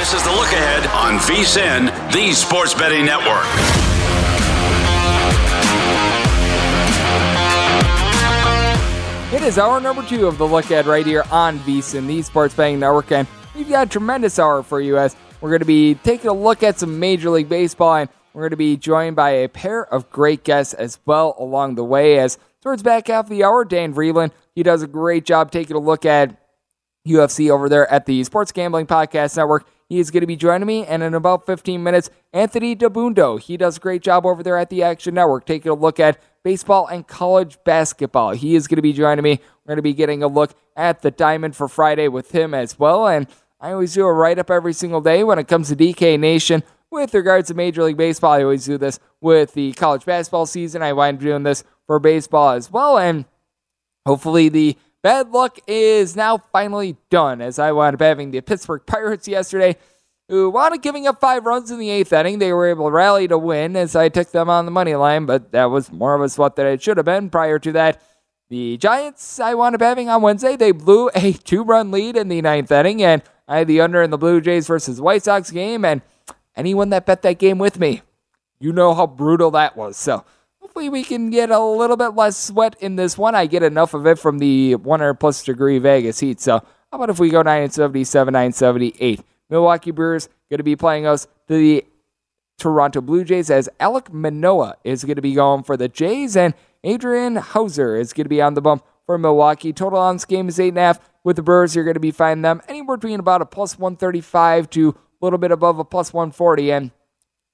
This is the look ahead on VSIN, the Sports Betting Network. It is hour number two of the look ahead right here on VSIN, the Sports Betting Network, and we've got a tremendous hour for you as we're going to be taking a look at some Major League Baseball, and we're going to be joined by a pair of great guests as well along the way. As towards back half of the hour, Dan Vreeland, he does a great job taking a look at UFC over there at the Sports Gambling Podcast Network. He is going to be joining me, and in about 15 minutes, Anthony Dabbundo. He does a great job over there at the Action Network, taking a look at baseball and college basketball. He is going to be joining me. We're going to be getting a look at the Diamond for Friday with him as well. And I always do a write up every single day when it comes to DK Nation with regards to Major League Baseball. I always do this with the college basketball season. I wind up doing this for baseball as well. And hopefully the bad luck is now finally done as I wound up having the Pittsburgh Pirates yesterday who wound up giving up five runs in the eighth inning. They were able to rally to win as I took them on the money line, but that was more of a spot that it should have been. Prior to that, the Giants I wound up having on Wednesday, they blew a two run lead in the ninth inning, and I had the under in the Blue Jays versus White Sox game, and anyone that bet that game with me, you know how brutal that was. So hopefully we can get a little bit less sweat in this one. I get enough of it from the 100 plus degree Vegas heat. So how about if we go 977, 978? Milwaukee Brewers going to be playing us the Toronto Blue Jays as Alek Manoah is going to be going for the Jays and Adrian Houser is going to be on the bump for Milwaukee. Total on this game is 8.5. With the Brewers, you're going to be finding them anywhere between about a plus 135 to a little bit above a plus 140. And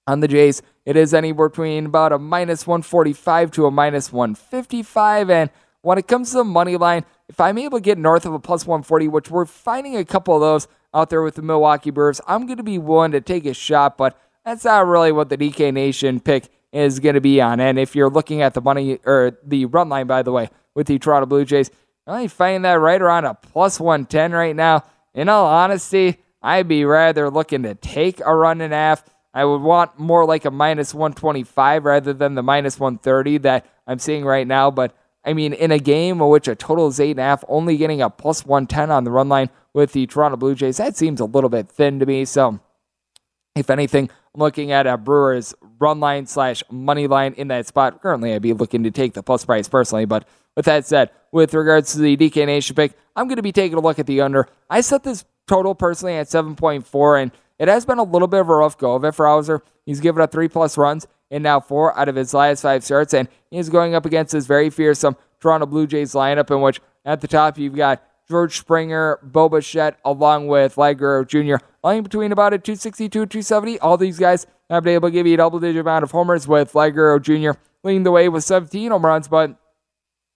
on the Jays, it is anywhere between about a minus 145 to a minus 155. And when it comes to the money line, if I'm able to get north of a plus 140, which we're finding a couple of those out there with the Milwaukee Brewers, I'm going to be willing to take a shot, but that's not really what the DK Nation pick is going to be on. And if you're looking at the money or the run line, by the way, with the Toronto Blue Jays, I find that right around a plus 110 right now. In all honesty, I'd be rather looking to take a run and a half. I would want more like a minus 125 rather than the minus 130 that I'm seeing right now. But I mean, in a game in which a total is eight and a half, only getting a plus 110 on the run line with the Toronto Blue Jays, that seems a little bit thin to me. So, if anything, I'm looking at a Brewers run line slash money line in that spot. Currently, I'd be looking to take the plus price personally. But with that said, with regards to the DK Nation pick, I'm going to be taking a look at the under. I set this total personally at 7.4, and it has been a little bit of a rough go of it for Houser. He's given up three plus runs in now four out of his last five starts, and he's going up against this very fearsome Toronto Blue Jays lineup, in which at the top you've got George Springer, Bo Bichette, along with Guerrero Jr., lying between about a 262 270. All these guys have been able to give you a double digit amount of homers, with Guerrero Jr. leading the way with 17 home runs, but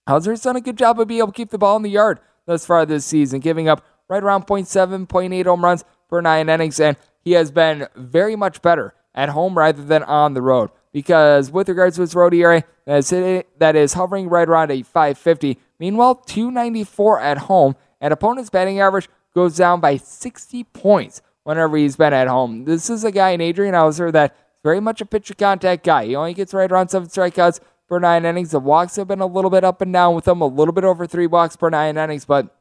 Houser's done a good job of being able to keep the ball in the yard thus far this season, giving up right around 0.7, 0.8 home runs per nine innings, and he has been very much better at home rather than on the road. Because with regards to his road ERA, that is hovering right around a 550. Meanwhile, 294 at home, and opponent's batting average goes down by 60 points whenever he's been at home. This is a guy in Adrian Houser that's very much a pitcher contact guy. He only gets right around seven strikeouts per nine innings. The walks have been a little bit up and down with him, a little bit over three walks per nine innings, but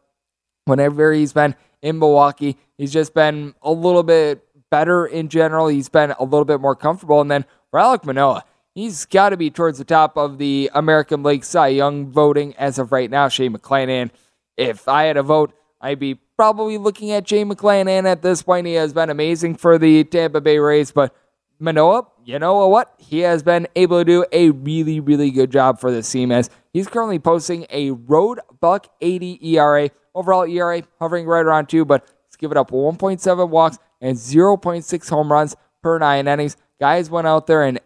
whenever he's been in Milwaukee, he's just been a little bit better in general. He's been a little bit more comfortable. And then for Alek Manoah, he's got to be towards the top of the American League Cy Young voting as of right now. Shane McClanahan, if I had a vote, I'd be probably looking at Shane McClanahan at this point. He has been amazing for the Tampa Bay Rays, but Manoah, you know what? He has been able to do a really, really good job for this team as he's currently posting a road buck 80 ERA. Overall ERA hovering right around two, but he's given up 1.7 walks and 0.6 home runs per nine innings. Guys went out there and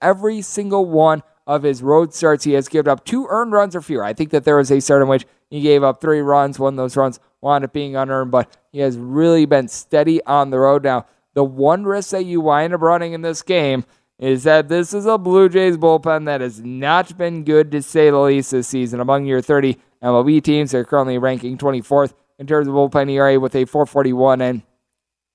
every single one of his road starts, he has given up two earned runs or fewer. I think that there was a start in which he gave up three runs. One of those runs wound up being unearned, but he has really been steady on the road now. The one risk that you wind up running in this game is that this is a Blue Jays bullpen that has not been good to say the least this season. Among your 30 MLB teams, they're currently ranking 24th in terms of bullpen ERA with a 441. And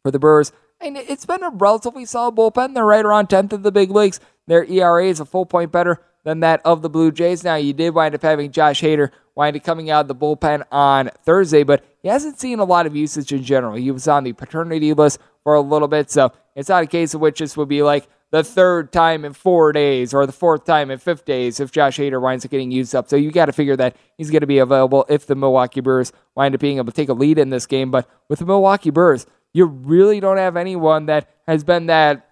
for the Brewers, And it's been a relatively solid bullpen. They're right around 10th of the big leagues. Their ERA is a full point better than that of the Blue Jays. Now, you did wind up having Josh Hader wind up coming out of the bullpen on Thursday, but he hasn't seen a lot of usage in general. He was on the paternity list for a little bit. So it's not a case of which this would be like the third time in four days or the fourth time in fifth days if Josh Hader winds up getting used up. So you got to figure that he's going to be available if the Milwaukee Brewers wind up being able to take a lead in this game. But with the Milwaukee Brewers, you really don't have anyone that has been that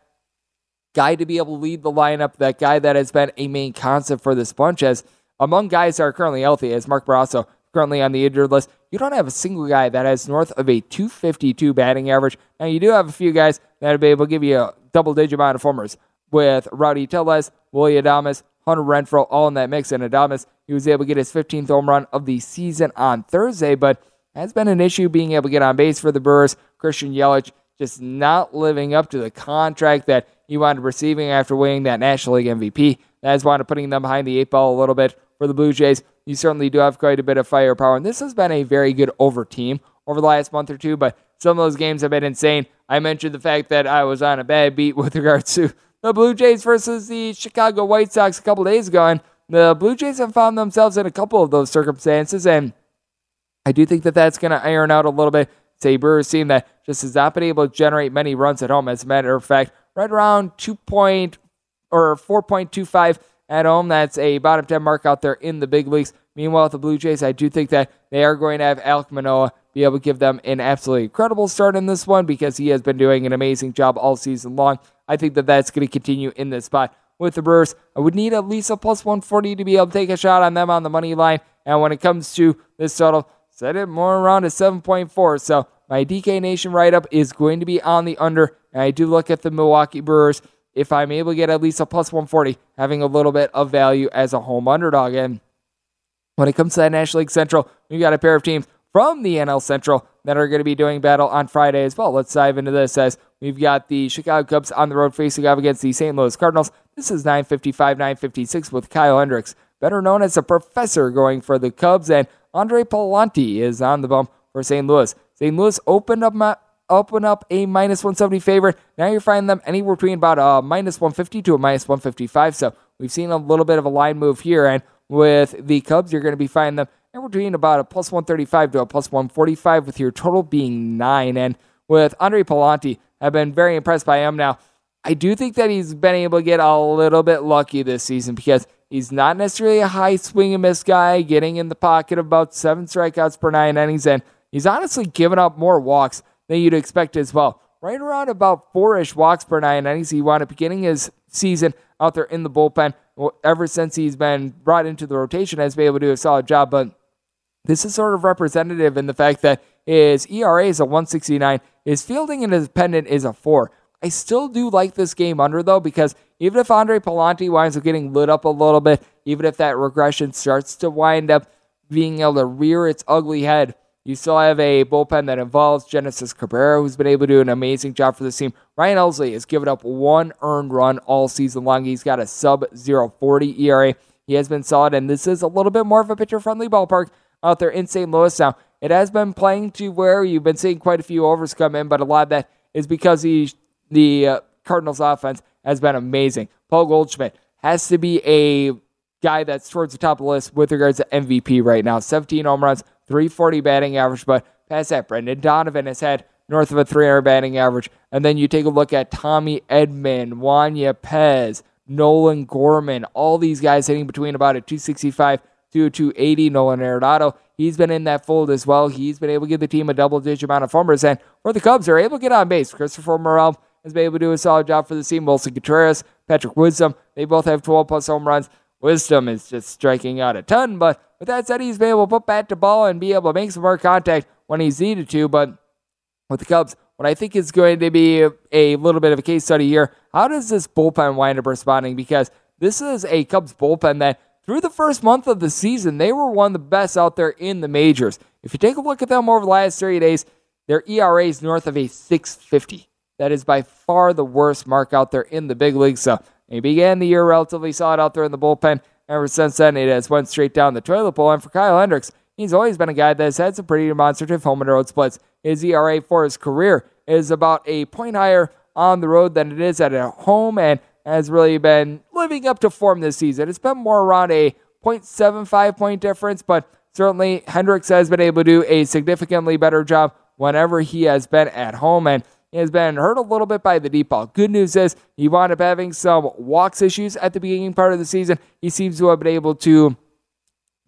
guy to be able to lead the lineup, that guy that has been a main concept for this bunch. As among guys that are currently healthy, as Mark Barroso currently on the injured list, you don't have a single guy that has north of a 252 batting average. Now, you do have a few guys that will be able to give you a double digit amount of homers with Rowdy Tellez, Willie Adames, Hunter Renfroe, all in that mix. And Adames, he was able to get his 15th home run of the season on Thursday, but has been an issue being able to get on base for the Brewers. Christian Yelich just not living up to the contract that he wound up receiving after winning that National League MVP. That is wound up putting them behind the eight ball a little bit for the Blue Jays you certainly do have quite a bit of firepower. And this has been a very good over team over the last month or two, but some of those games have been insane. I mentioned the fact that I was on a bad beat with regards to the Blue Jays versus the Chicago White Sox a couple days ago, and the Blue Jays have found themselves in a couple of those circumstances, and I do think that that's going to iron out a little bit. A Brewers team that just has not been able to generate many runs at home. As a matter of fact, right around two point or four point two five at home. That's a bottom 10 mark out there in the big leagues. Meanwhile, with the Blue Jays, I do think that they are going to have Alek Manoah be able to give them an absolutely incredible start in this one because he has been doing an amazing job all season long. I think that that's going to continue in this spot with the Brewers. I would need at least a plus 140 to be able to take a shot on them on the money line. And when it comes to this total, set it more around a 7.4. So my DK Nation write up is going to be on the under. And I do look at the Milwaukee Brewers if I'm able to get at least a plus 140, having a little bit of value as a home underdog. And when it comes to that National League Central, we've got a pair of teams from the NL Central that are going to be doing battle on Friday as well. Let's dive into this as we've got the Chicago Cubs on the road facing off against the St. Louis Cardinals. This is 955, 956 with Kyle Hendricks, better known as the Professor, going for the Cubs, and Andre Pallante is on the bump for St. Louis. St. Louis opened up my, open up a minus 170 favorite. Now you're finding them anywhere between about a minus 150 to a minus 155. So we've seen a little bit of a line move here. And with the Cubs, you're going to be finding them anywhere between about a plus 135 to a plus 145 with your total being nine. And with Andre Pallante, I've been very impressed by him now. I do think that he's been able to get a little bit lucky this season because he's not necessarily a high swing and miss guy, getting in the pocket of about seven strikeouts per nine innings, and he's honestly given up more walks than you'd expect as well. Right around about four ish walks per nine innings. He wound up beginning his season out there in the bullpen. Ever since he's been brought into the rotation, has been able to do a solid job. But this is sort of representative in the fact that his ERA is a 169, his fielding independent is a 4. I still do like this game under, though, because even if Andre Pallante winds up getting lit up a little bit, even if that regression starts to wind up being able to rear its ugly head, you still have a bullpen that involves Genesis Cabrera, who's been able to do an amazing job for this team. Ryan Helsley has given up one earned run all season long. He's got a sub 040 ERA. He has been solid, and this is a little bit more of a pitcher friendly ballpark out there in St. Louis. Now, it has been playing to where you've been seeing quite a few overs come in, but a lot of that is because he, the uh, Cardinals offense has been amazing. Paul Goldschmidt has to be a guy that's towards the top of the list with regards to MVP right now. 17 home runs, 340 batting average, but past that, Brendan Donovan has had north of a 300 batting average. And then you take a look at Tommy Edman, Juan Yepez, Nolan Gorman, all these guys hitting between about a 265 to 280. Nolan Arenado, he's been in that fold as well. He's been able to give the team a double digit amount of homers. And where the Cubs are able to get on base, Christopher Morel has been able to do a solid job for the team. Willson Contreras, Patrick Wisdom, they both have 12 plus home runs. Wisdom is just striking out a ton, but with that said, he's been able to put bat to ball and be able to make some more contact when he's needed to. But with the Cubs, what I think is going to be a, a little bit of a case study here, how does this bullpen wind up responding? Because this is a Cubs bullpen that through the first month of the season, they were one of the best out there in the majors. If you take a look at them over the last 30 days, their ERA is north of a 650. That is by far the worst mark out there in the big league. So they began the year relatively solid out there in the bullpen. Ever since then, it has went straight down the toilet bowl. And for Kyle Hendricks, he's always been a guy that has had some pretty demonstrative home and road splits. His ERA for his career is about a point higher on the road than it is at home, and has really been living up to form this season. It's been more around a 0.75 point difference, but certainly Hendricks has been able to do a significantly better job whenever he has been at home. And has been hurt a little bit by the deep ball. Good news is he wound up having some walks issues at the beginning part of the season. He seems to have been able to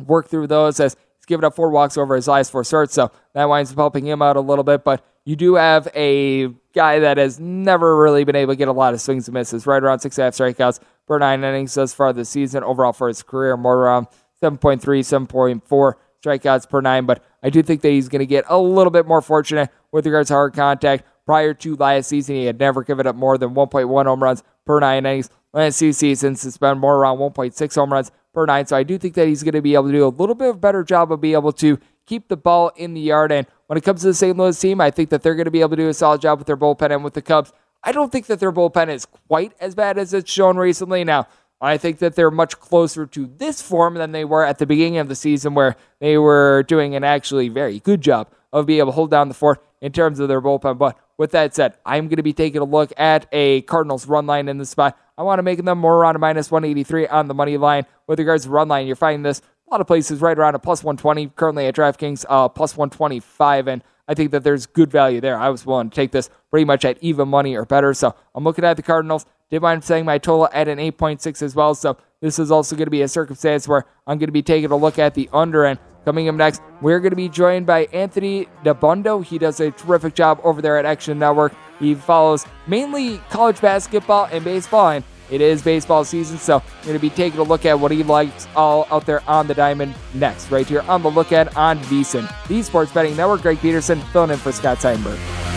work through those as he's given up four walks over his last four starts, so that winds up helping him out a little bit. But you do have a guy that has never really been able to get a lot of swings and misses, right around six and a half strikeouts per nine innings thus far this season. Overall for his career, more around 7.3, 7.4 strikeouts per nine. But I do think that he's going to get a little bit more fortunate with regards to hard contact. Prior to last season, he had never given up more than 1.1 home runs per nine innings. Last two seasons, it's been more around 1.6 home runs per nine. So I do think that he's going to be able to do a little bit of a better job of being able to keep the ball in the yard. And when it comes to the St. Louis team, I think that they're going to be able to do a solid job with their bullpen and with the Cubs. I don't think that their bullpen is quite as bad as it's shown recently. Now, I think that they're much closer to this form than they were at the beginning of the season, where they were doing an actually very good job of being able to hold down the fort in terms of their bullpen. But with that said, I'm going to be taking a look at a Cardinals run line in the spot. I want to make them more around a minus 183 on the money line. With regards to run line, you're finding this a lot of places right around a plus 120. Currently at DraftKings, uh, plus 125, and I think that there's good value there. I was willing to take this pretty much at even money or better. So I'm looking at the Cardinals. Did mind saying my total at an 8.6 as well. So this is also going to be a circumstance where I'm going to be taking a look at the under and Coming up next, we're going to be joined by Anthony Dabbundo. He does a terrific job over there at Action Network. He follows mainly college basketball and baseball, and it is baseball season, so we're going to be taking a look at what he likes all out there on the diamond next, right here on the Look At on VSIN, the Sports Betting Network. Greg Peterson filling in for Scott Seidenberg.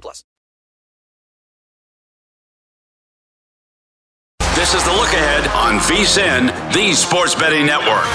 plus. This is the look ahead on VSIN, the Sports Betting Network.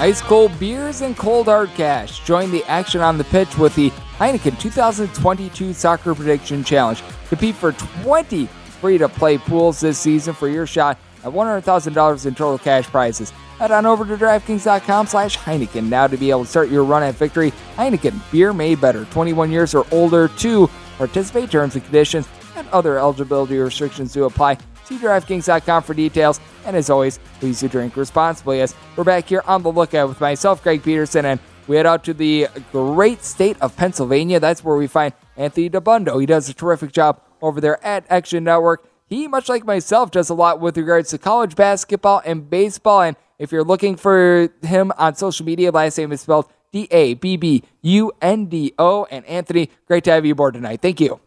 Ice cold beers and cold hard cash. Join the action on the pitch with the Heineken 2022 Soccer Prediction Challenge. Compete for 20 free to play pools this season for your shot at $100,000 in total cash prizes. Head on over to DraftKings.com slash Heineken now to be able to start your run at victory. Heineken, beer made better, 21 years or older to participate. Terms and conditions and other eligibility restrictions do apply. See DraftKings.com for details. And as always, please do drink responsibly as we're back here on the lookout with myself, Greg Peterson, and we head out to the great state of Pennsylvania. That's where we find Anthony Dabbundo. He does a terrific job over there at Action Network. He, much like myself, does a lot with regards to college basketball and baseball. And if you're looking for him on social media, last name is spelled D A B B U N D O. And Anthony, great to have you aboard tonight. Thank you.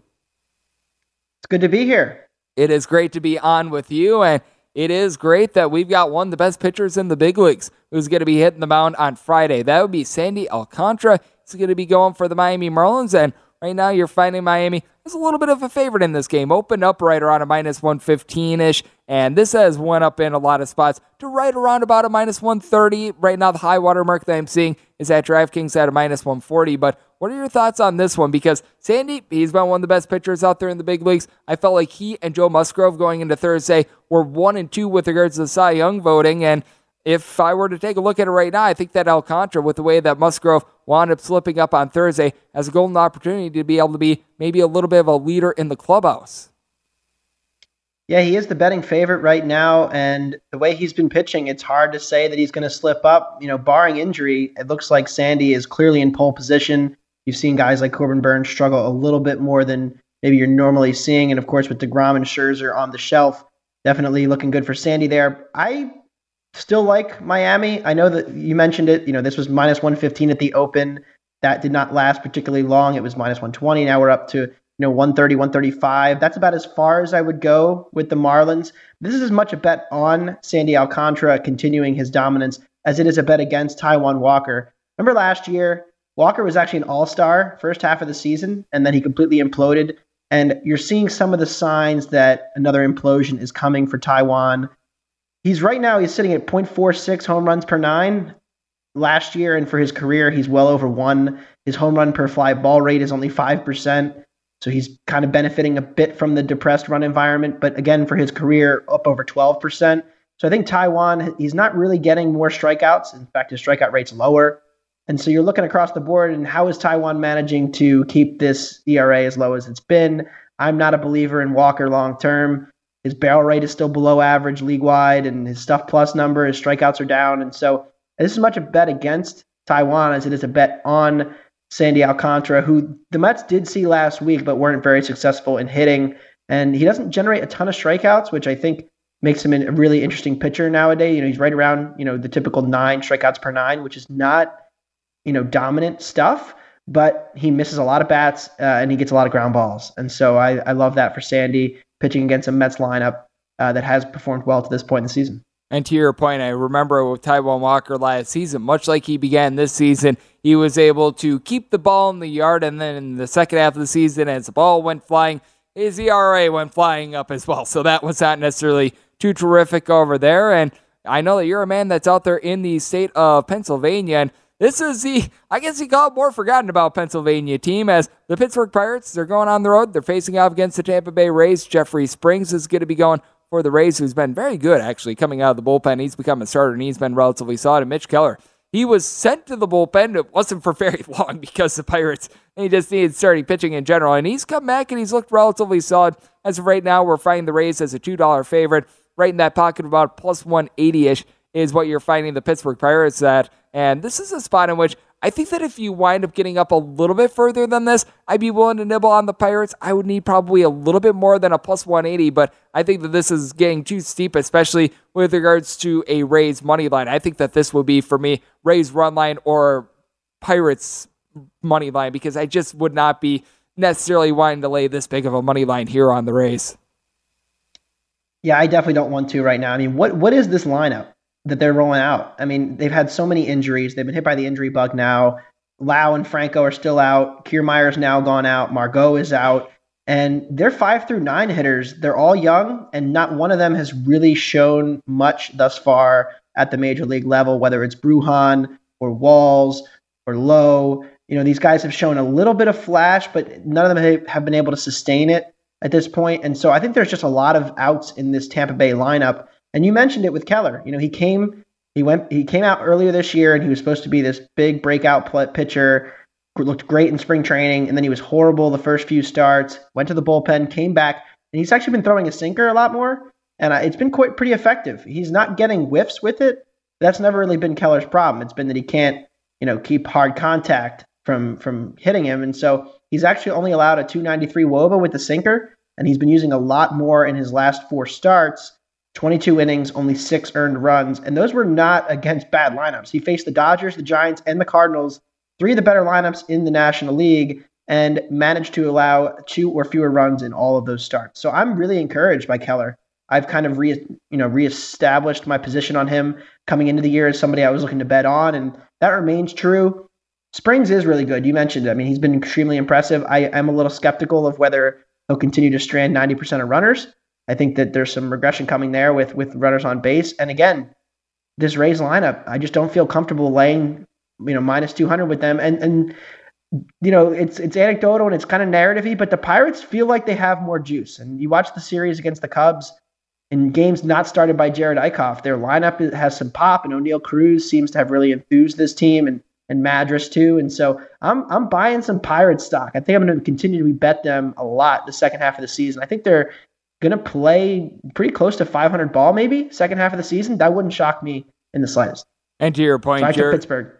It's good to be here. It is great to be on with you. And it is great that we've got one of the best pitchers in the big leagues who's going to be hitting the mound on Friday. That would be Sandy Alcantara. He's going to be going for the Miami Marlins. And right now, you're finding Miami is a little bit of a favorite in this game. Opened up right around a minus 115 ish. And this has went up in a lot of spots to right around about a minus 130. Right now, the high water mark that I'm seeing is at DraftKings at a minus 140. But what are your thoughts on this one? Because Sandy, he's been one of the best pitchers out there in the big leagues. I felt like he and Joe Musgrove going into Thursday were one and two with regards to the Cy Young voting. And if I were to take a look at it right now, I think that Alcantara, with the way that Musgrove wound up slipping up on Thursday, has a golden opportunity to be able to be maybe a little bit of a leader in the clubhouse. Yeah, he is the betting favorite right now, and the way he's been pitching, it's hard to say that he's going to slip up. You know, barring injury, it looks like Sandy is clearly in pole position. You've seen guys like Corbin Burnes struggle a little bit more than maybe you're normally seeing, and of course with deGrom and Scherzer on the shelf, definitely looking good for Sandy there. I still like Miami. I know that you mentioned it. You know, this was minus 115 at the Open. That did not last particularly long. It was minus 120. Now we're up to you know 130 135 that's about as far as i would go with the marlins. This is as much a bet on sandy alcantara continuing his dominance as it is a bet against taijuan walker. Remember last year walker was actually an all-star first half of the season and then he completely imploded. And you're seeing some of the signs that another implosion is coming for taijuan he's right now he's sitting at 0.46 home runs per nine. Last year and for his career he's well over one. His home run per fly ball rate is only 5% so he's kind of benefiting a bit from the depressed run environment, but again, for his career, up over 12%. So I think Taijuan, he's not really getting more strikeouts. In fact, his strikeout rate's lower. And so you're looking across the board, and how is Taijuan managing to keep this ERA as low as it's been? I'm not a believer in Walker long term. His barrel rate is still below average league wide, and his stuff plus number, his strikeouts are down. And so this is much a bet against Taijuan as it is a bet on Sandy Alcantara, who the Mets did see last week, but weren't very successful in hitting. And he doesn't generate a ton of strikeouts, which I think makes him a really interesting pitcher nowadays. You know, he's right around, you know, the typical nine strikeouts per nine, which is not, you know, dominant stuff, but he misses a lot of bats uh, and he gets a lot of ground balls. And so I, I love that for Sandy pitching against a Mets lineup uh, that has performed well to this point in the season. And to your point, I remember with Taijuan Walker last season, much like he began this season, he was able to keep the ball in the yard. And then in the second half of the season, as the ball went flying, his ERA went flying up as well. So that was not necessarily too terrific over there. And I know that you're a man that's out there in the state of Pennsylvania. And this is the, I guess you call it more forgotten about Pennsylvania team as the Pittsburgh Pirates, they're going on the road. They're facing off against the Tampa Bay Rays. Jeffrey Springs is going to be going for the Rays, who's been very good actually coming out of the bullpen. He's become a starter and he's been relatively solid. And Mitch Keller, he was sent to the bullpen. It wasn't for very long because the Pirates, he just needed starting pitching in general. And he's come back and he's looked relatively solid. As of right now, we're finding the Rays as a $2 favorite. Right in that pocket, about plus 180 ish is what you're finding the Pittsburgh Pirates at. And this is a spot in which I think that if you wind up getting up a little bit further than this, I'd be willing to nibble on the Pirates. I would need probably a little bit more than a plus 180, but I think that this is getting too steep, especially with regards to a Rays money line. I think that this would be, for me, Rays run line or Pirates money line because I just would not be necessarily wanting to lay this big of a money line here on the Rays. Yeah, I definitely don't want to right now. I mean, what what is this lineup? That they're rolling out. I mean, they've had so many injuries. They've been hit by the injury bug now. Lowe and Franco are still out. Kiermaier's now gone out. Margot is out. And they're five through nine hitters. They're all young, and not one of them has really shown much thus far at the major league level, whether it's Bruján or Walls or Lowe. You know, these guys have shown a little bit of flash, but none of them have been able to sustain it at this point. And so I think there's just a lot of outs in this Tampa Bay lineup and you mentioned it with Keller. You know, he came he went he came out earlier this year and he was supposed to be this big breakout pitcher. Looked great in spring training, and then he was horrible the first few starts. Went to the bullpen, came back, and he's actually been throwing a sinker a lot more, and it's been quite pretty effective. He's not getting whiffs with it. That's never really been Keller's problem. It's been that he can't, you know, keep hard contact from from hitting him, and so he's actually only allowed a 293 WOBA with the sinker, and he's been using a lot more in his last four starts. 22 innings, only six earned runs, and those were not against bad lineups. He faced the Dodgers, the Giants, and the Cardinals, three of the better lineups in the National League, and managed to allow two or fewer runs in all of those starts. So I'm really encouraged by Keller. I've kind of re, you know, reestablished my position on him coming into the year as somebody I was looking to bet on, and that remains true. Springs is really good. You mentioned it. I mean, he's been extremely impressive. I am a little skeptical of whether he'll continue to strand 90% of runners. I think that there's some regression coming there with with runners on base. And again, this Rays lineup, I just don't feel comfortable laying, you know, minus 200 with them. And and you know, it's it's anecdotal and it's kind of narrativey, but the Pirates feel like they have more juice. And you watch the series against the Cubs in games not started by Jerad Eickhoff, their lineup has some pop, and Oneil Cruz seems to have really enthused this team, and and Madris too. And so I'm I'm buying some Pirates stock. I think I'm going to continue to bet them a lot the second half of the season. I think they're going to play pretty close to 500 ball, maybe second half of the season. That wouldn't shock me in the slightest. And to your point, so Jared, Pittsburgh.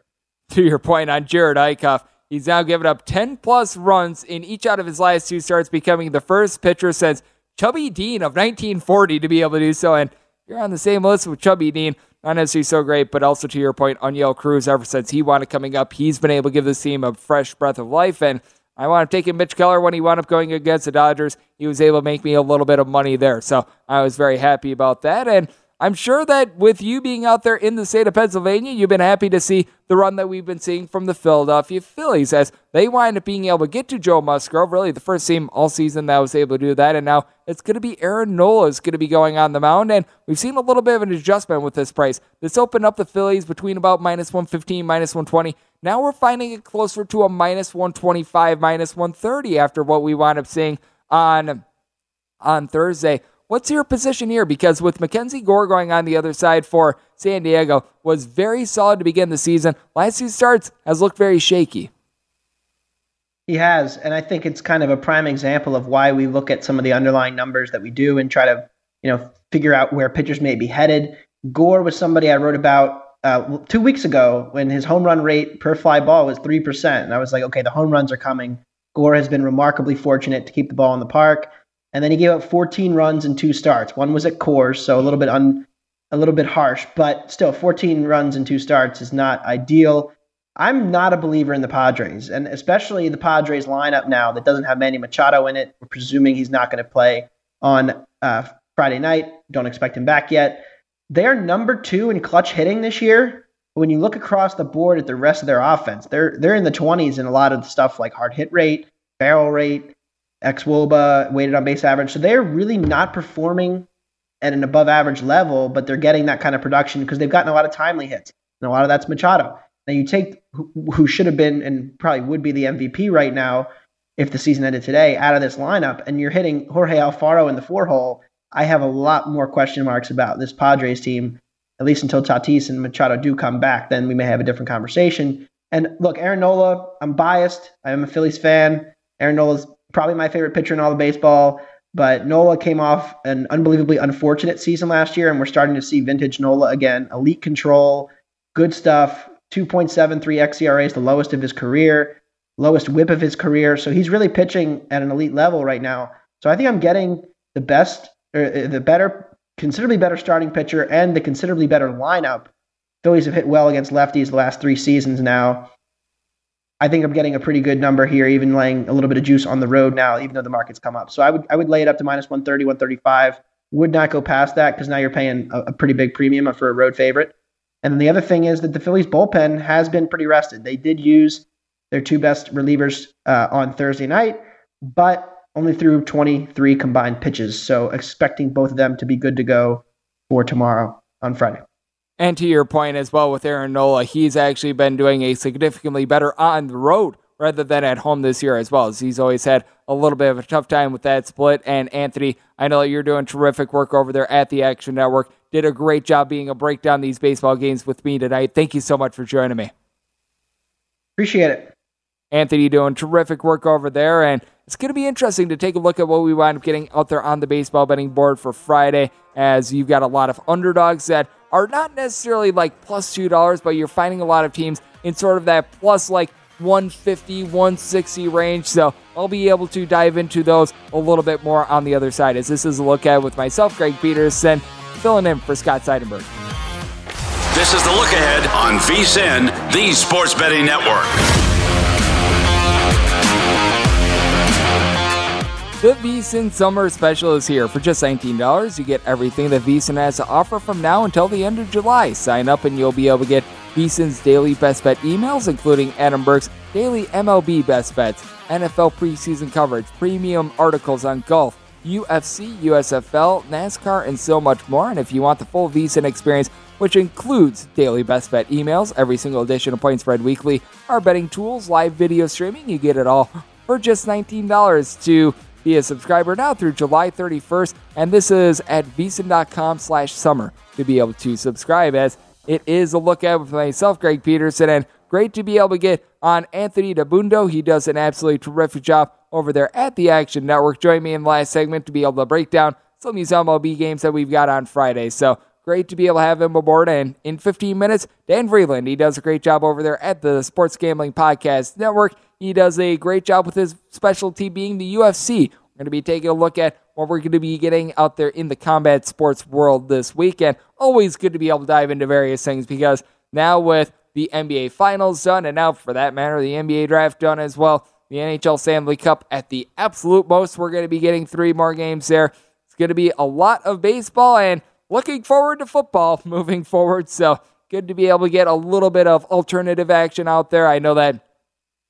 To your point on Jerad Eickhoff, he's now given up 10 plus runs in each out of his last two starts, becoming the first pitcher since Chubby Dean of 1940 to be able to do so. And you're on the same list with Chubby Dean. Not necessarily so great, but also to your point, Oneil Cruz, ever since he wanted coming up, he's been able to give this team a fresh breath of life. And I to take in Mitch Keller when he wound up going against the Dodgers. He was able to make me a little bit of money there. So I was very happy about that. And I'm sure that with you being out there in the state of Pennsylvania, you've been happy to see the run that we've been seeing from the Philadelphia Phillies as they wind up being able to get to Joe Musgrove, really the first team all season that was able to do that. And now it's going to be Aaron Nola is going to be going on the mound. And we've seen a little bit of an adjustment with this price. This opened up the Phillies between about minus 115, minus 120. Now we're finding it closer to a minus 125, minus 130 after what we wound up seeing on, on Thursday. What's your position here? Because with MacKenzie Gore going on the other side for San Diego, was very solid to begin the season. Last few starts has looked very shaky. He has, and I think it's kind of a prime example of why we look at some of the underlying numbers that we do and try to, you know, figure out where pitchers may be headed. Gore was somebody I wrote about uh, two weeks ago when his home run rate per fly ball was three percent, and I was like, okay, the home runs are coming. Gore has been remarkably fortunate to keep the ball in the park. And then he gave up 14 runs in two starts. One was at Coors, so a little bit un, a little bit harsh, but still 14 runs in two starts is not ideal. I'm not a believer in the Padres, and especially the Padres lineup now that doesn't have Manny Machado in it. We're presuming he's not going to play on uh, Friday night. Don't expect him back yet. They are number two in clutch hitting this year. When you look across the board at the rest of their offense, they're they're in the 20s in a lot of the stuff like hard hit rate, barrel rate, xwOBA, weighted on base average. So they're really not performing at an above average level, but they're getting that kind of production because they've gotten a lot of timely hits. And a lot of that's Machado. Now you take who, who should have been and probably would be the MVP right now if the season ended today out of this lineup, and you're hitting Jorge Alfaro in the four hole. I have a lot more question marks about this Padres team, at least until Tatis and Machado do come back. Then we may have a different conversation. And look, Aaron Nola, I'm biased. I'm a Phillies fan. Aaron Nola's probably my favorite pitcher in all of baseball. But Nola came off an unbelievably unfortunate season last year, and we're starting to see vintage Nola again. Elite control, good stuff. 2.73 xERA is the lowest of his career, lowest whip of his career. So he's really pitching at an elite level right now. So I think I'm getting the best, or uh, the better, considerably better starting pitcher and the considerably better lineup. Phillies have hit well against lefties the last three seasons now. I think I'm getting a pretty good number here, even laying a little bit of juice on the road now, even though the market's come up. So I would I would lay it up to minus 130, 135. Would not go past that because now you're paying a, a, pretty big premium for a road favorite. And then the other thing is that the Phillies bullpen has been pretty rested. They did use their two best relievers uh, on Thursday night, but only threw 23 combined pitches. So expecting both of them to be good to go for tomorrow on Friday. And to your point as well with Aaron Nola, he's actually been doing a significantly better on the road rather than at home this year as well, as he's always had a little bit of a tough time with that split. And Anthony, I know that you're doing terrific work over there at the Action Network. Did a great job being a breakdown these baseball games with me tonight. Thank you so much for joining me. Appreciate it. Anthony doing terrific work over there, and it's going to be interesting to take a look at what we wind up getting out there on the baseball betting board for Friday, as you've got a lot of underdogs that are not necessarily like plus $2, but you're finding a lot of teams in sort of that plus like 150, 160 range. So I'll be able to dive into those a little bit more on the other side as this is a look at with myself, Greg Peterson, filling in for Scott Seidenberg. This is the look ahead on VSIN, the Sports Betting Network. The VSIN Summer Special is here. For just $19, you get everything that VSIN has to offer from now until the end of July. Sign up and you'll be able to get VSIN's daily best bet emails, including Adam Burke's daily MLB best bets, NFL preseason coverage, premium articles on golf, UFC, USFL, NASCAR, and so much more. And if you want the full VSIN experience, which includes daily best bet emails, every single edition of Point Spread Weekly, our betting tools, live video streaming, you get it all for just $19 to be a subscriber now through July 31st, and this is at vsin.com slash summer to be able to subscribe as it is a look at with myself, Greg Peterson, and great to be able to get on Anthony Dabbundo. He does an absolutely terrific job over there at the Action Network. Join me in the last segment to be able to break down some of these MLB games that we've got on Friday. So great to be able to have him aboard. And in 15 minutes, Dan Freeland, he does a great job over there at the Sports Gambling Podcast Network. He does a great job with his specialty being the UFC. We're going to be taking a look at what we're going to be getting out there in the combat sports world this weekend. Always good to be able to dive into various things because now with the NBA Finals done, and now for that matter, the NBA Draft done as well, the NHL Stanley Cup at the absolute most, we're going to be getting three more games there. It's going to be a lot of baseball and looking forward to football moving forward. So good to be able to get a little bit of alternative action out there. I know that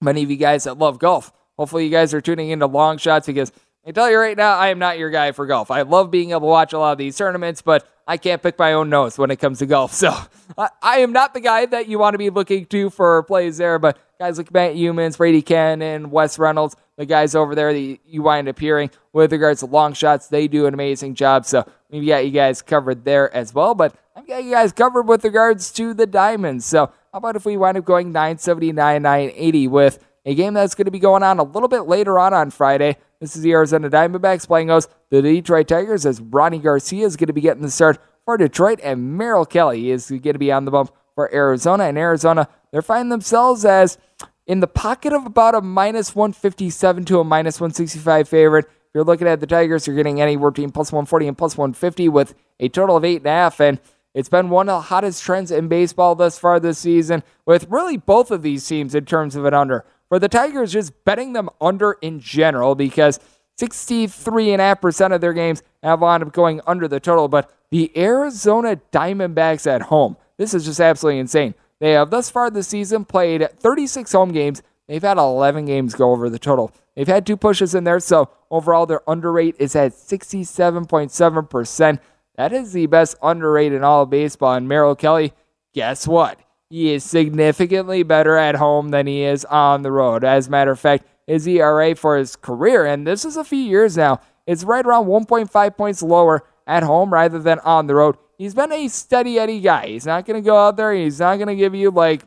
many of you guys that love golf. Hopefully, you guys are tuning into long shots because I tell you right now, I am not your guy for golf. I love being able to watch a lot of these tournaments, but I can't pick my own nose when it comes to golf. So I, I am not the guy that you want to be looking to for plays there. But guys like Matt Youmans, Brady Kannon, Wes Reynolds, the guys over there that you wind up hearing with regards to long shots, they do an amazing job. So we've got you guys covered there as well. But I've got you guys covered with regards to the diamonds. So how about if we wind up going 979, 980 with a game that's going to be going on a little bit later on on Friday. This is the Arizona Diamondbacks playing host the Detroit Tigers as Rony Garcia is going to be getting the start for Detroit and Merrill Kelly is going to be on the bump for Arizona. And Arizona, they're finding themselves as in the pocket of about a minus 157 to a minus 165 favorite. If you're looking at the Tigers, you're getting anywhere between plus 140 and plus 150 with a total of eight and a half. And it's been one of the hottest trends in baseball thus far this season, with really both of these teams in terms of an under. For the Tigers, just betting them under in general because 63.5% of their games have wound up going under the total. But the Arizona Diamondbacks at home, this is just absolutely insane. They have thus far this season played 36 home games. They've had 11 games go over the total. They've had two pushes in there, so overall their under rate is at 67.7%. That is the best underrated in all of baseball. And Merrill Kelly, guess what? he is significantly better at home than he is on the road. As a matter of fact, his ERA for his career, and this is a few years now, it's right around 1.5 points lower at home rather than on the road. He's been a steady Eddie guy. He's not going to go out there. He's not going to give you like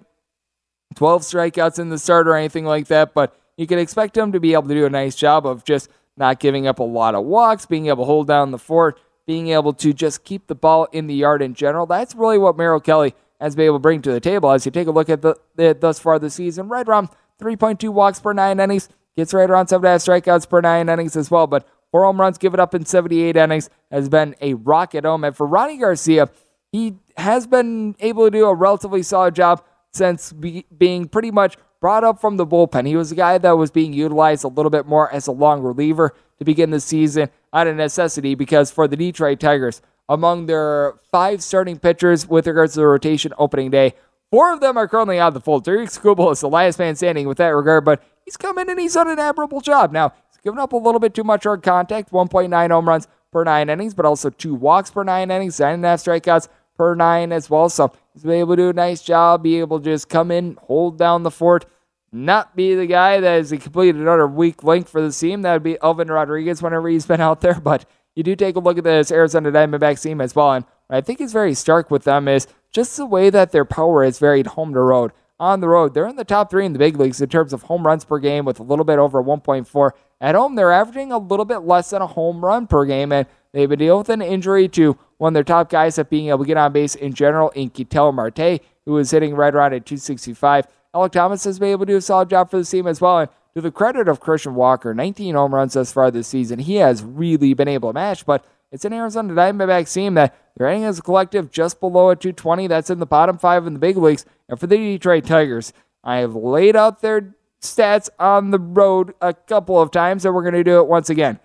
12 strikeouts in the start or anything like that, but you can expect him to be able to do a nice job of just not giving up a lot of walks, being able to hold down the fort, being able to just keep the ball in the yard in general. That's really what Merrill Kelly has been able to bring to the table. As you take a look at the, the thus far this season, right around 3.2 walks per nine innings, gets right around seven and a half strikeouts per nine innings as well. But four home runs given up in 78 innings has been a rocket home. And for Rony Garcia, he has been able to do a relatively solid job since be, being pretty much brought up from the bullpen. He was a guy that was being utilized a little bit more as a long reliever to begin the season out of necessity because for the Detroit Tigers, among their five starting pitchers with regards to the rotation opening day, four of them are currently out of the fold. Tarik Skubal is the last man standing with that regard, but he's come in and he's done an admirable job. Now, he's given up a little bit too much hard contact, 1.9 home runs per nine innings, but also two walks per nine innings, nine and a half strikeouts per nine as well. So he's been able to do a nice job, be able to just come in, hold down the fort, not be the guy that is a complete another weak link for the team. That would be Elvin Rodriguez whenever he's been out there. But you do take a look at this Arizona Diamondbacks team as well. And I think is very stark with them is just the way that their power is varied home to road. On the road, they're in the top three in the big leagues in terms of home runs per game with a little bit over 1.4. At home, they're averaging a little bit less than a home run per game. And they've been dealing with an injury to one of their top guys at being able to get on base in general in Ketel Marte, who is hitting right around at 265. Alek Thomas has been able to do a solid job for the team as well. And to the credit of Christian Walker, 19 home runs thus far this season, he has really been able to match. But it's an Arizona Diamondbacks team that they're hitting as a collective just below a 220. That's in the bottom five in the big leagues. And for the Detroit Tigers, I have laid out their stats on the road a couple of times, and we're going to do it once again.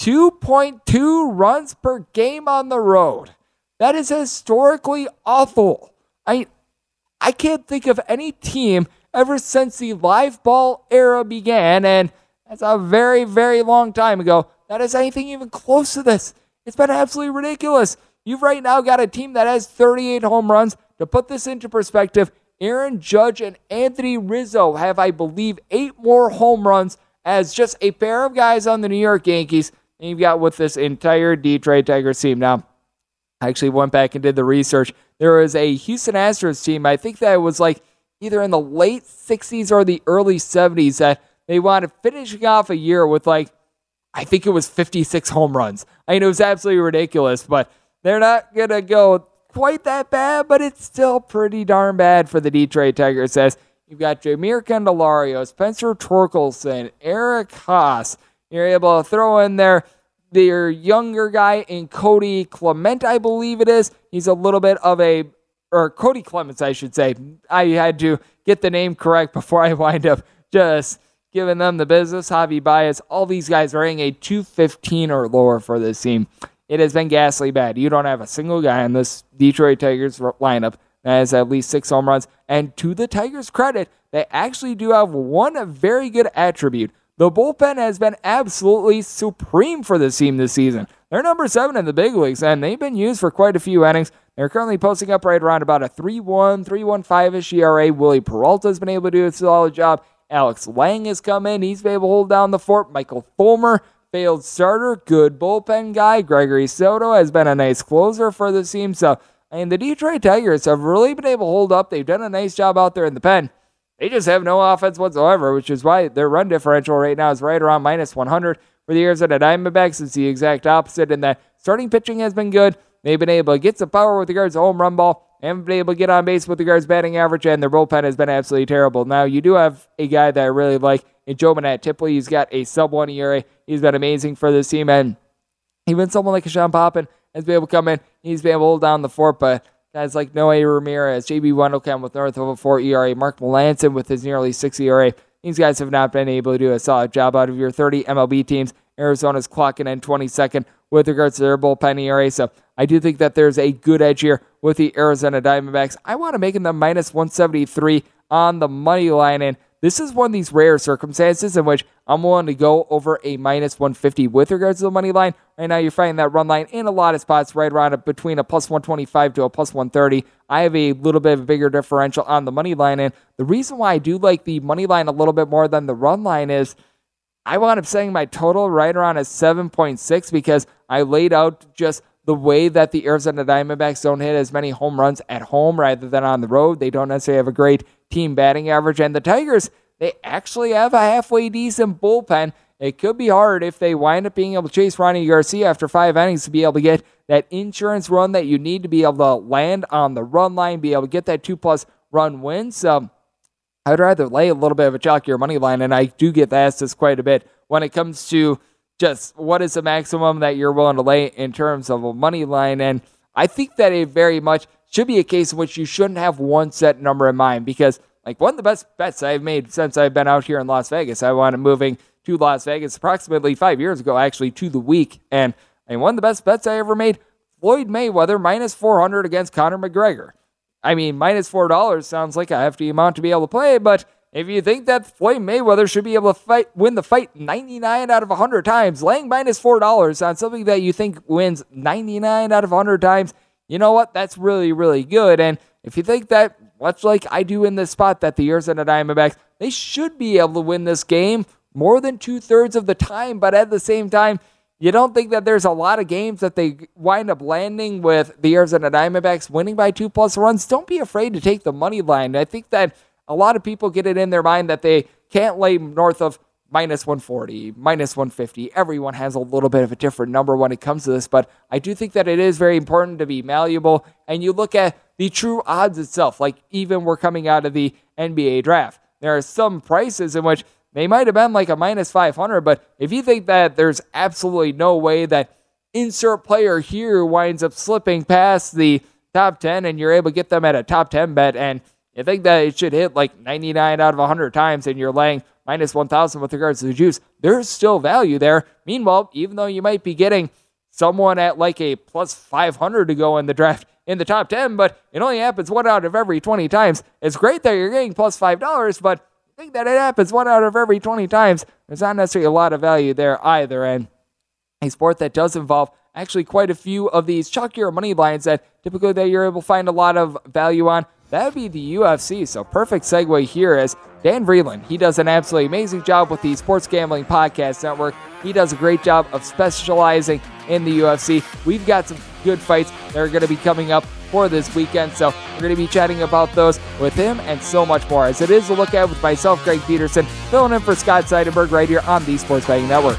2.2 runs per game on the road. That is historically awful. I I can't think of any team ever since the live ball era began, and that's a very, very long time ago, that is anything even close to this. It's been absolutely ridiculous. You've right now got a team that has 38 home runs. To put this into perspective, Aaron Judge and Anthony Rizzo have, I believe, eight more home runs as just a pair of guys on the New York Yankees. And you've got with this entire Detroit Tigers team. Now, I actually went back and did the research. There was a Houston Astros team, I think that was like either in the late 60s or the early 70s that they wanted finishing off a year with like, I think it was 56 home runs. I mean, it was absolutely ridiculous, but they're not going to go quite that bad, but it's still pretty darn bad for the Detroit Tigers. Says you've got Jeimer Candelario, Spencer Torkelson, Eric Haase. You're able to throw in there their younger guy in Cody Clement, I believe it is. He's a little bit of a or Cody Clements, I should say. I had to get the name correct before I wind up just giving them the business. Javi Baez, all these guys are hitting a 215 or lower for this team. It has been ghastly bad. You don't have a single guy in this Detroit Tigers lineup that has at least six home runs. And to the Tigers' credit, they actually do have one very good attribute. The bullpen has been absolutely supreme for this team this season. They're number seven in the big leagues, and they've been used for quite a few innings. They're currently posting up right around about a 3 1, 3 1 5 ish ERA. Wily Peralta has been able to do a solid job. Alex Lange has come in. He's been able to hold down the fort. Michael Fulmer, failed starter, good bullpen guy. Gregory Soto has been a nice closer for the team. So, I mean, the Detroit Tigers have really been able to hold up. They've done a nice job out there in the pen. They just have no offense whatsoever, which is why their run differential right now is right around minus 100. For the Arizona Diamondbacks, it's the exact opposite in that starting pitching has been good. They've been able to get some power with regards to home run ball. They haven't been able to get on base with regards to batting average, and their bullpen has been absolutely terrible. Now, you do have a guy that I really like in Joe Mantiply. He's got a sub one ERA. He's been amazing for this team, and even someone like Sean Poppen has been able to come in. He's been able to hold down the fort, but guys like Noe Ramirez, JB Wendelken with north of a 4 ERA, Mark Melancon with his nearly 6 ERA. These guys have not been able to do a solid job out of your 30 MLB teams. Arizona's clocking in 22nd with regards to their bullpen ERA. So I do think that there's a good edge here with the Arizona Diamondbacks. I want to make them minus 173 on the money line. And this is one of these rare circumstances in which I'm willing to go over a minus 150 with regards to the money line. Right now, you're finding that run line in a lot of spots right around a, between a plus 125 to a plus 130. I have a little bit of a bigger differential on the money line. And the reason why I do like the money line a little bit more than the run line is I wound up setting my total right around a 7.6 because I laid out just the way that the Arizona Diamondbacks don't hit as many home runs at home rather than on the road. They don't necessarily have a great team batting average. And the Tigers, they actually have a halfway decent bullpen. It could be hard if they wind up being able to chase Rony Garcia after five innings to be able to get that insurance run that you need to be able to land on the run line, be able to get that two plus run win. So I'd rather lay a little bit of a chalkier money line, and I do get asked this quite a bit when it comes to just what is the maximum that you're willing to lay in terms of a money line. And I think that it very much should be a case in which you shouldn't have one set number in mind because, like, one of the best bets I've made since I've been out here in Las Vegas, I wanted moving to Las Vegas approximately five years ago, actually, to the week. And I mean, one of the best bets I ever made Floyd Mayweather minus 400 against Conor McGregor. I mean, minus $4 sounds like a hefty amount to be able to play, but if you think that Floyd Mayweather should be able to fight, win the fight 99 out of 100 times, laying minus $4 on something that you think wins 99 out of 100 times, you know what? That's really, really good. And if you think that, much like I do in this spot, that the Arizona Diamondbacks, they should be able to win this game more than two thirds of the time, but at the same time, you don't think that there's a lot of games that they wind up landing with the Arizona Diamondbacks winning by two plus runs? Don't be afraid to take the money line. I think that a lot of people get it in their mind that they can't lay north of minus 140, minus 150. Everyone has a little bit of a different number when it comes to this, but I do think that it is very important to be malleable. And you look at the true odds itself, like even we're coming out of the NBA draft. There are some prices in which they might have been like a minus 500, but if you think that there's absolutely no way that insert player here winds up slipping past the top 10 and you're able to get them at a top 10 bet and you think that it should hit like 99 out of 100 times and you're laying minus 1,000 with regards to the juice, there's still value there. Meanwhile, even though you might be getting someone at like a plus 500 to go in the draft in the top 10, but it only happens one out of every 20 times. It's great that you're getting plus $5, but I think that it happens one out of every 20 times. There's not necessarily a lot of value there either. And a sport that does involve actually quite a few of these chalkier money lines that typically that you're able to find a lot of value on that would be the UFC. So perfect segue here as Dan Vreeland. He does an absolutely amazing job with the Sports Gambling Podcast Network. He does a great job of specializing in the UFC. We've got some good fights that are going to be coming up for this weekend. So we're going to be chatting about those with him and so much more. As it is a look at with myself, Greg Peterson, filling in for Scott Seidenberg right here on the Sports Betting Network.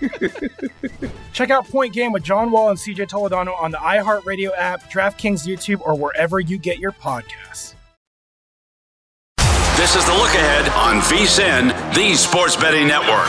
Check out Point Game with John Wall and CJ Toledano on the iHeartRadio app, DraftKings YouTube, or wherever you get your podcasts. This is the look ahead on VSIN, the Sports Betting Network.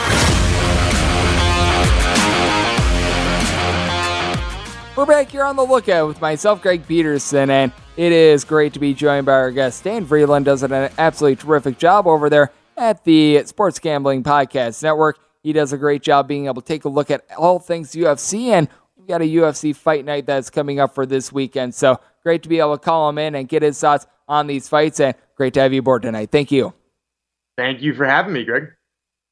We're back here on the lookout with myself, Greg Peterson, and it is great to be joined by our guest, Dan Vreeland. Does an absolutely terrific job over there at the Sports Gambling Podcast Network. He does a great job being able to take a look at all things UFC, and we've got a UFC fight night that's coming up for this weekend. So great to be able to call him in and get his thoughts on these fights, and great to have you aboard tonight. Thank you. Thank you for having me, Greg.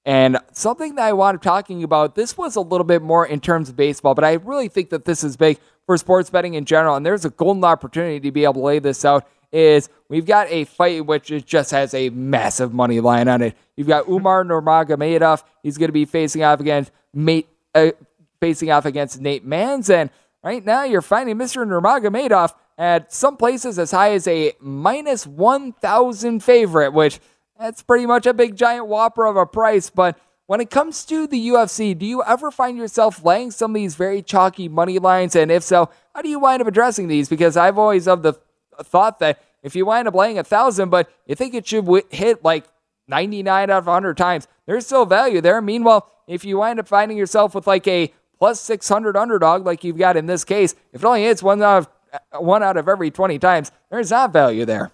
And something that I wanted talking about, this was a little bit more in terms of baseball, but I really think that this is big for sports betting in general. And there's a golden opportunity to be able to lay this out. Is we've got a fight which just has a massive money line on it. You've got Umar Nurmagomedov. He's going to be facing off against mate, uh, facing off against Nate Maness, and right now you're finding Mr. Nurmagomedov at some places as high as a minus one thousand favorite, which that's pretty much a big giant whopper of a price. But when it comes to the UFC, do you ever find yourself laying some of these very chalky money lines? And if so, how do you wind up addressing these? Because I've always of the thought that if you wind up laying a thousand, but you think it should hit like 99 out of 100 times, there's still value there. Meanwhile, if you wind up finding yourself with like a plus 600 underdog, like you've got in this case, if it only hits one out of uh, one out of every 20 times, there's not value there.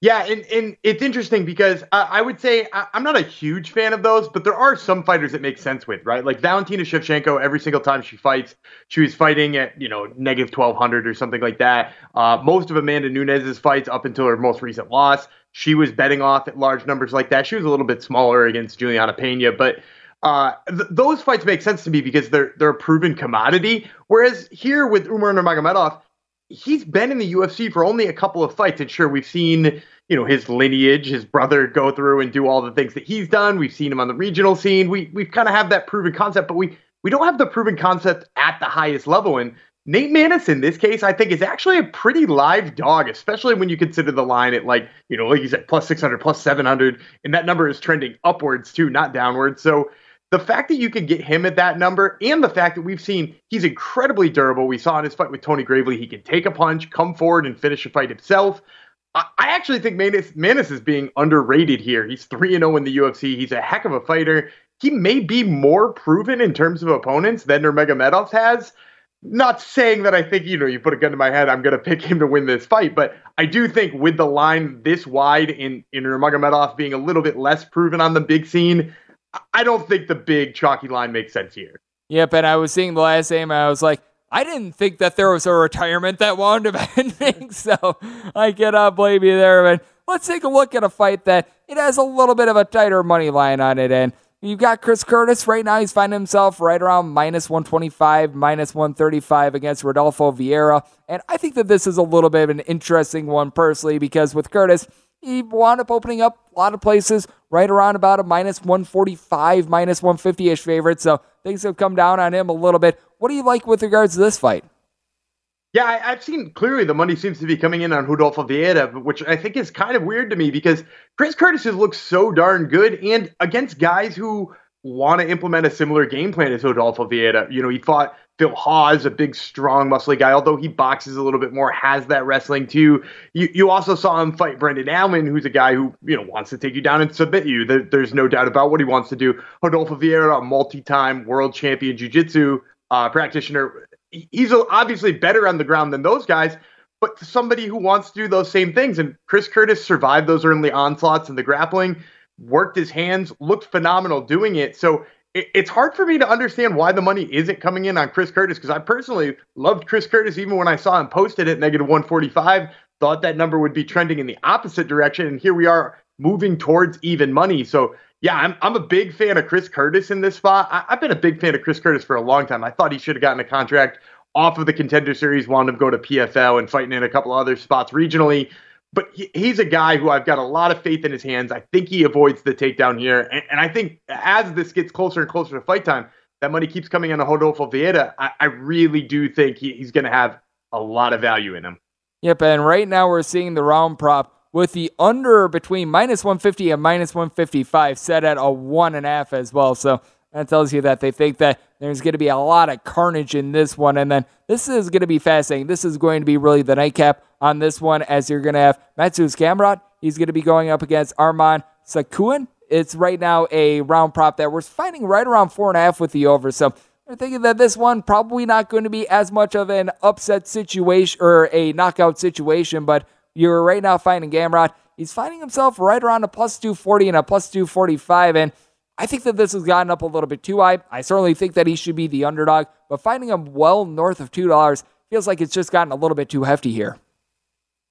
Yeah, and, and it's interesting because I, I would say I, I'm not a huge fan of those, but there are some fighters that make sense with, right? Like Valentina Shevchenko, every single time she fights, she was fighting at, you know, negative 1200 or something like that. Uh, most of Amanda Nunes' fights up until her most recent loss, she was betting off at large numbers like that. She was a little bit smaller against Juliana Pena, but uh, th- those fights make sense to me because they're they're a proven commodity. Whereas here with Umar Nurmagomedov, he's been in the UFC for only a couple of fights, and sure, we've seen you know his lineage, his brother go through and do all the things that he's done. We've seen him on the regional scene. We we've kind of have that proven concept, but we we don't have the proven concept at the highest level. And Nate Maness in this case, I think, is actually a pretty live dog, especially when you consider the line at like you know like you said plus six hundred, plus seven hundred, and that number is trending upwards too, not downwards. So the fact that you could get him at that number and the fact that we've seen he's incredibly durable. We saw in his fight with Tony Gravely, he can take a punch, come forward, and finish a fight himself. I actually think Maness, Maness is being underrated here. He's 3 0 in the UFC. He's a heck of a fighter. He may be more proven in terms of opponents than Nurmagomedov has. Not saying that I think, you know, you put a gun to my head, I'm going to pick him to win this fight, but I do think with the line this wide in, in Nurmagomedov being a little bit less proven on the big scene, I- don't think the big chalky line makes sense here. Yep, and I was seeing the last game, I was like, I didn't think that there was a retirement that wound up ending, so I cannot blame you there. But let's take a look at a fight that it has a little bit of a tighter money line on it, and you've got Chris Curtis right now. He's finding himself right around minus 125, minus 135 against Rodolfo Vieira, and I think that this is a little bit of an interesting one personally because with Curtis, he wound up opening up a lot of places right around about a minus 145, minus 150 ish favorite. So things have come down on him a little bit. What do you like with regards to this fight? Yeah, I, I've seen clearly the money seems to be coming in on Rodolfo Vieira, which I think is kind of weird to me because Chris Curtis has looked so darn good and against guys who want to implement a similar game plan as Rodolfo Vieira. You know, he fought Phil Hawes, a big, strong, muscly guy, although he boxes a little bit more, has that wrestling too. You, you also saw him fight Brendan Allen, who's a guy who, you know, wants to take you down and submit you. There, there's no doubt about what he wants to do. Rodolfo Vieira, a multi-time world champion jiu-jitsu uh, practitioner, he's obviously better on the ground than those guys, but somebody who wants to do those same things. And Chris Curtis survived those early onslaughts in the grappling, worked his hands, looked phenomenal doing it. So it, it's hard for me to understand why the money isn't coming in on Chris Curtis because I personally loved Chris Curtis even when I saw him posted at negative 145. Thought that number would be trending in the opposite direction, and here we are moving towards even money. So yeah, I'm I'm a big fan of Chris Curtis in this spot. I, have been a big fan of Chris Curtis for a long time. I thought he should have gotten a contract off of the contender series, wanted to go to PFL and fighting in a couple other spots regionally. But he, he's a guy who I've got a lot of faith in his hands. I think he avoids the takedown here. And, and I think as this gets closer and closer to fight time, that money keeps coming on to Rodolfo Vieira. I, I really do think he, he's going to have a lot of value in him. Yep, and right now we're seeing the round prop with the under between minus 150 and minus 155 set at a one and a half as well. So that tells you that they think that there's going to be a lot of carnage in this one. And then this is going to be fascinating. This is going to be really the nightcap on this one as you're going to have Mateusz Gamrot. He's going to be going up against Arman Tsarukyan. It's right now a round prop that we're finding right around four and a half with the over. So they're thinking that this one probably not going to be as much of an upset situation or a knockout situation, but you're right now finding Gamrot. He's finding himself right around a plus 240 and a plus 245. And I think that this has gotten up a little bit too high. I certainly think that he should be the underdog, but finding him well north of $2 feels like it's just gotten a little bit too hefty here.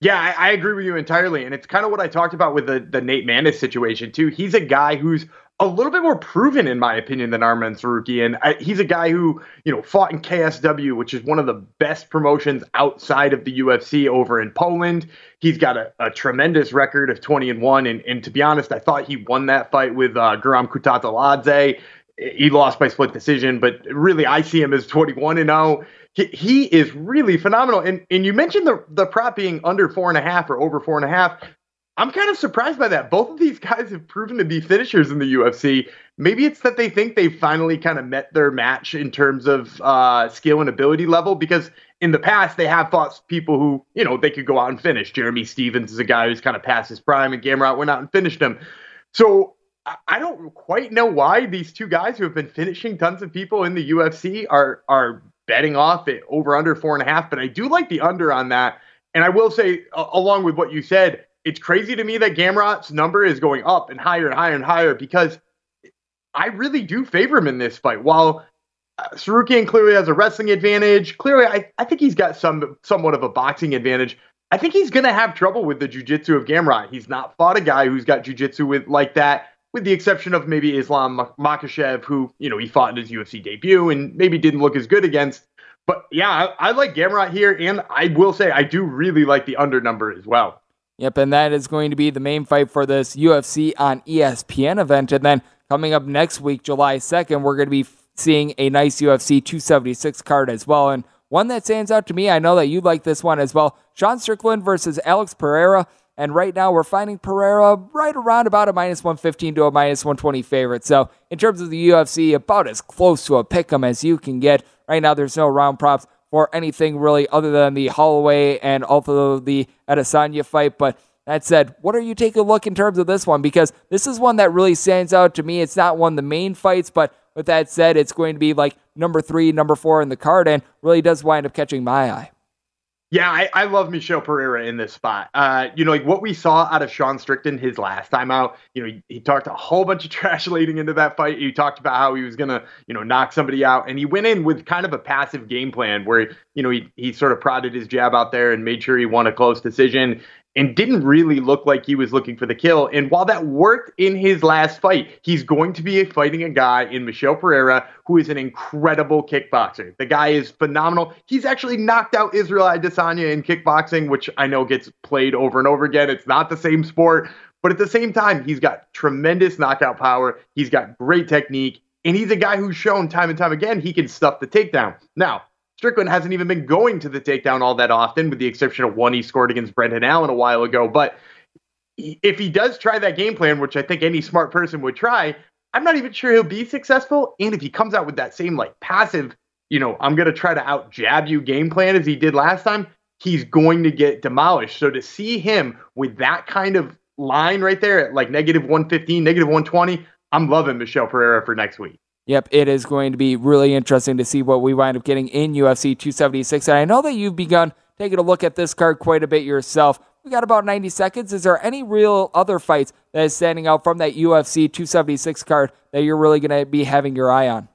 Yeah, I, I, agree with you entirely. And it's kind of what I talked about with the, the Nate Maness situation, too. He's a guy who's a little bit more proven, in my opinion, than Arman Tsarukyan. And I, he's a guy who, you know, fought in KSW, which is one of the best promotions outside of the UFC over in Poland. He's got a, a tremendous record of 20 and 1. And, and to be honest, I thought he won that fight with uh, Guram Kutateladze. He lost by split decision, but really, I see him as 21 and 0 he, is really phenomenal. And and you mentioned the the prop being under four and a half or over four and a half. I'm kind of surprised by that. Both of these guys have proven to be finishers in the UFC. Maybe it's that they think they finally kind of met their match in terms of uh, skill and ability level because in the past they have fought people who, you know, they could go out and finish. Jeremy Stephens is a guy who's kind of past his prime and Gamrot went out and finished him. So I don't quite know why these two guys who have been finishing tons of people in the UFC are are betting off it over under four and a half, but I do like the under on that. And I will say, along with what you said, it's crazy to me that Gamrot's number is going up and higher and higher and higher because I really do favor him in this fight. While uh, Tsarukyan clearly has a wrestling advantage, clearly I, I think he's got some somewhat of a boxing advantage. I think he's going to have trouble with the jiu-jitsu of Gamrot. He's not fought a guy who's got jiu-jitsu with like that with the exception of maybe Islam Makhachev, who, you know, he fought in his UFC debut and maybe didn't look as good against. But yeah, I, I like Gamrot here, and I will say I do really like the under number as well. Yep, and that is going to be the main fight for this UFC on ESPN event. And then coming up next week, July 2nd, we're going to be seeing a nice UFC 276 card as well. And one that stands out to me, I know that you like this one as well Sean Strickland versus Alex Pereira. And right now we're finding Pereira right around about a minus 115 to a minus 120 favorite. So in terms of the UFC, about as close to a pick 'em as you can get. Right now there's no round props for anything really other than the Holloway and also the Adesanya fight. But that said, what are you taking a look in terms of this one? Because this is one that really stands out to me. It's not one of the main fights, but with that said, it's going to be like number three, number four in the card, and really does wind up catching my eye. Yeah, I, I love Michel Pereira in this spot. Uh, you know, like what we saw out of Sean Strickland his last time out, you know, he, he, talked a whole bunch of trash leading into that fight. He talked about how he was going to, you know, knock somebody out. And he went in with kind of a passive game plan where, you know, he, he sort of prodded his jab out there and made sure he won a close decision and didn't really look like he was looking for the kill. And while that worked in his last fight, he's going to be fighting a guy in Michel Pereira who is an incredible kickboxer. The guy is phenomenal. He's actually knocked out Israel Adesanya in kickboxing, which I know gets played over and over again. It's not the same sport, but at the same time, he's got tremendous knockout power. He's got great technique. And he's a guy who's shown time and time again he can stuff the takedown. Now, Strickland hasn't even been going to the takedown all that often, with the exception of one he scored against Brendan Allen a while ago. But if he does try that game plan, which I think any smart person would try, I'm not even sure he'll be successful. And if he comes out with that same like passive, you know, I'm going to try to out jab you game plan as he did last time, he's going to get demolished. So to see him with that kind of line right there at like negative 115, negative 120, I'm loving Michel Pereira for next week. Yep, it is going to be really interesting to see what we wind up getting in UFC 276. And I know that you've begun taking a look at this card quite a bit yourself. We got about 90 seconds. Is there any real other fights that is standing out from that UFC 276 card that you're really going to be having your eye on?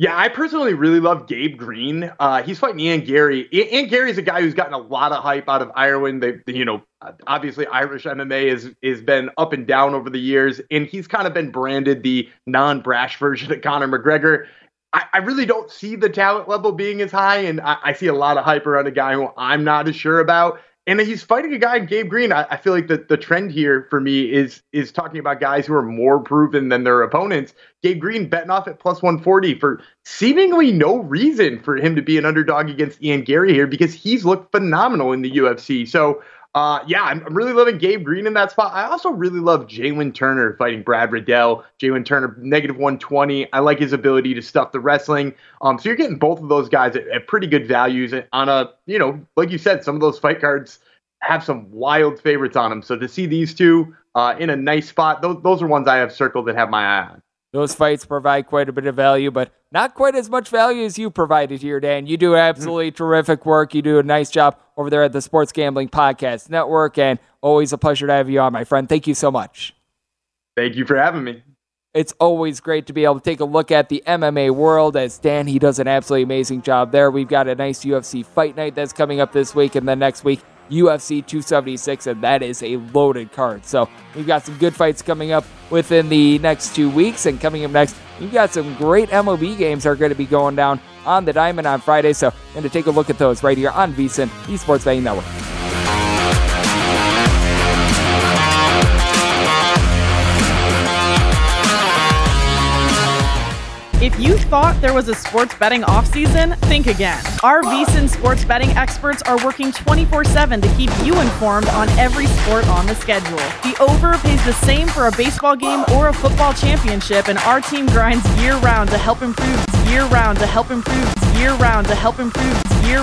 Yeah, I personally really love Gabe Green. Uh, he's fighting Ian Garry. Ian Garry's a guy who's gotten a lot of hype out of Ireland. They, you know, obviously Irish MMA has has been up and down over the years, and he's kind of been branded the non-brash version of Conor McGregor. I, I really don't see the talent level being as high, and I, I see a lot of hype around a guy who I'm not as sure about and he's fighting a guy Gabe Green. I, I feel like the, the trend here for me is is talking about guys who are more proven than their opponents. Gabe Green betting off at plus 140 for seemingly no reason for him to be an underdog against Ian Garry here because he's looked phenomenal in the UFC. So uh, yeah, I'm, really loving Gabe Green in that spot. I also really love Jalen Turner fighting Brad Riddell. Jalen Turner, negative 120. I like his ability to stuff the wrestling. Um, so you're getting both of those guys at, at pretty good values on a, you know, like you said, some of those fight cards have some wild favorites on them. So to see these two uh, in a nice spot, those, those are ones I have circled that have my eye on. Those fights provide quite a bit of value, but not quite as much value as you provided here, Dan. You do absolutely mm-hmm. terrific work. You do a nice job over there at the Sports Gambling Podcast Network, and always a pleasure to have you on, my friend. Thank you so much. Thank you for having me. It's always great to be able to take a look at the MMA world as Dan, he does an absolutely amazing job there. We've got a nice UFC fight night that's coming up this week, and then next week, UFC 276, and that is a loaded card. So we've got some good fights coming up within the next two weeks, and coming up next, we've got some great MLB games are going to be going down on the diamond on Friday. So I'm going to take a look at those right here on VSIN, Esports Betting Network. If you thought there was a sports betting offseason, think again. Our VSIN sports betting experts are working 24 7 to keep you informed on every sport on the schedule. The over pays the same for a baseball game or a football championship, and our team grinds year round to help improve, year round to help improve, year round to help improve, year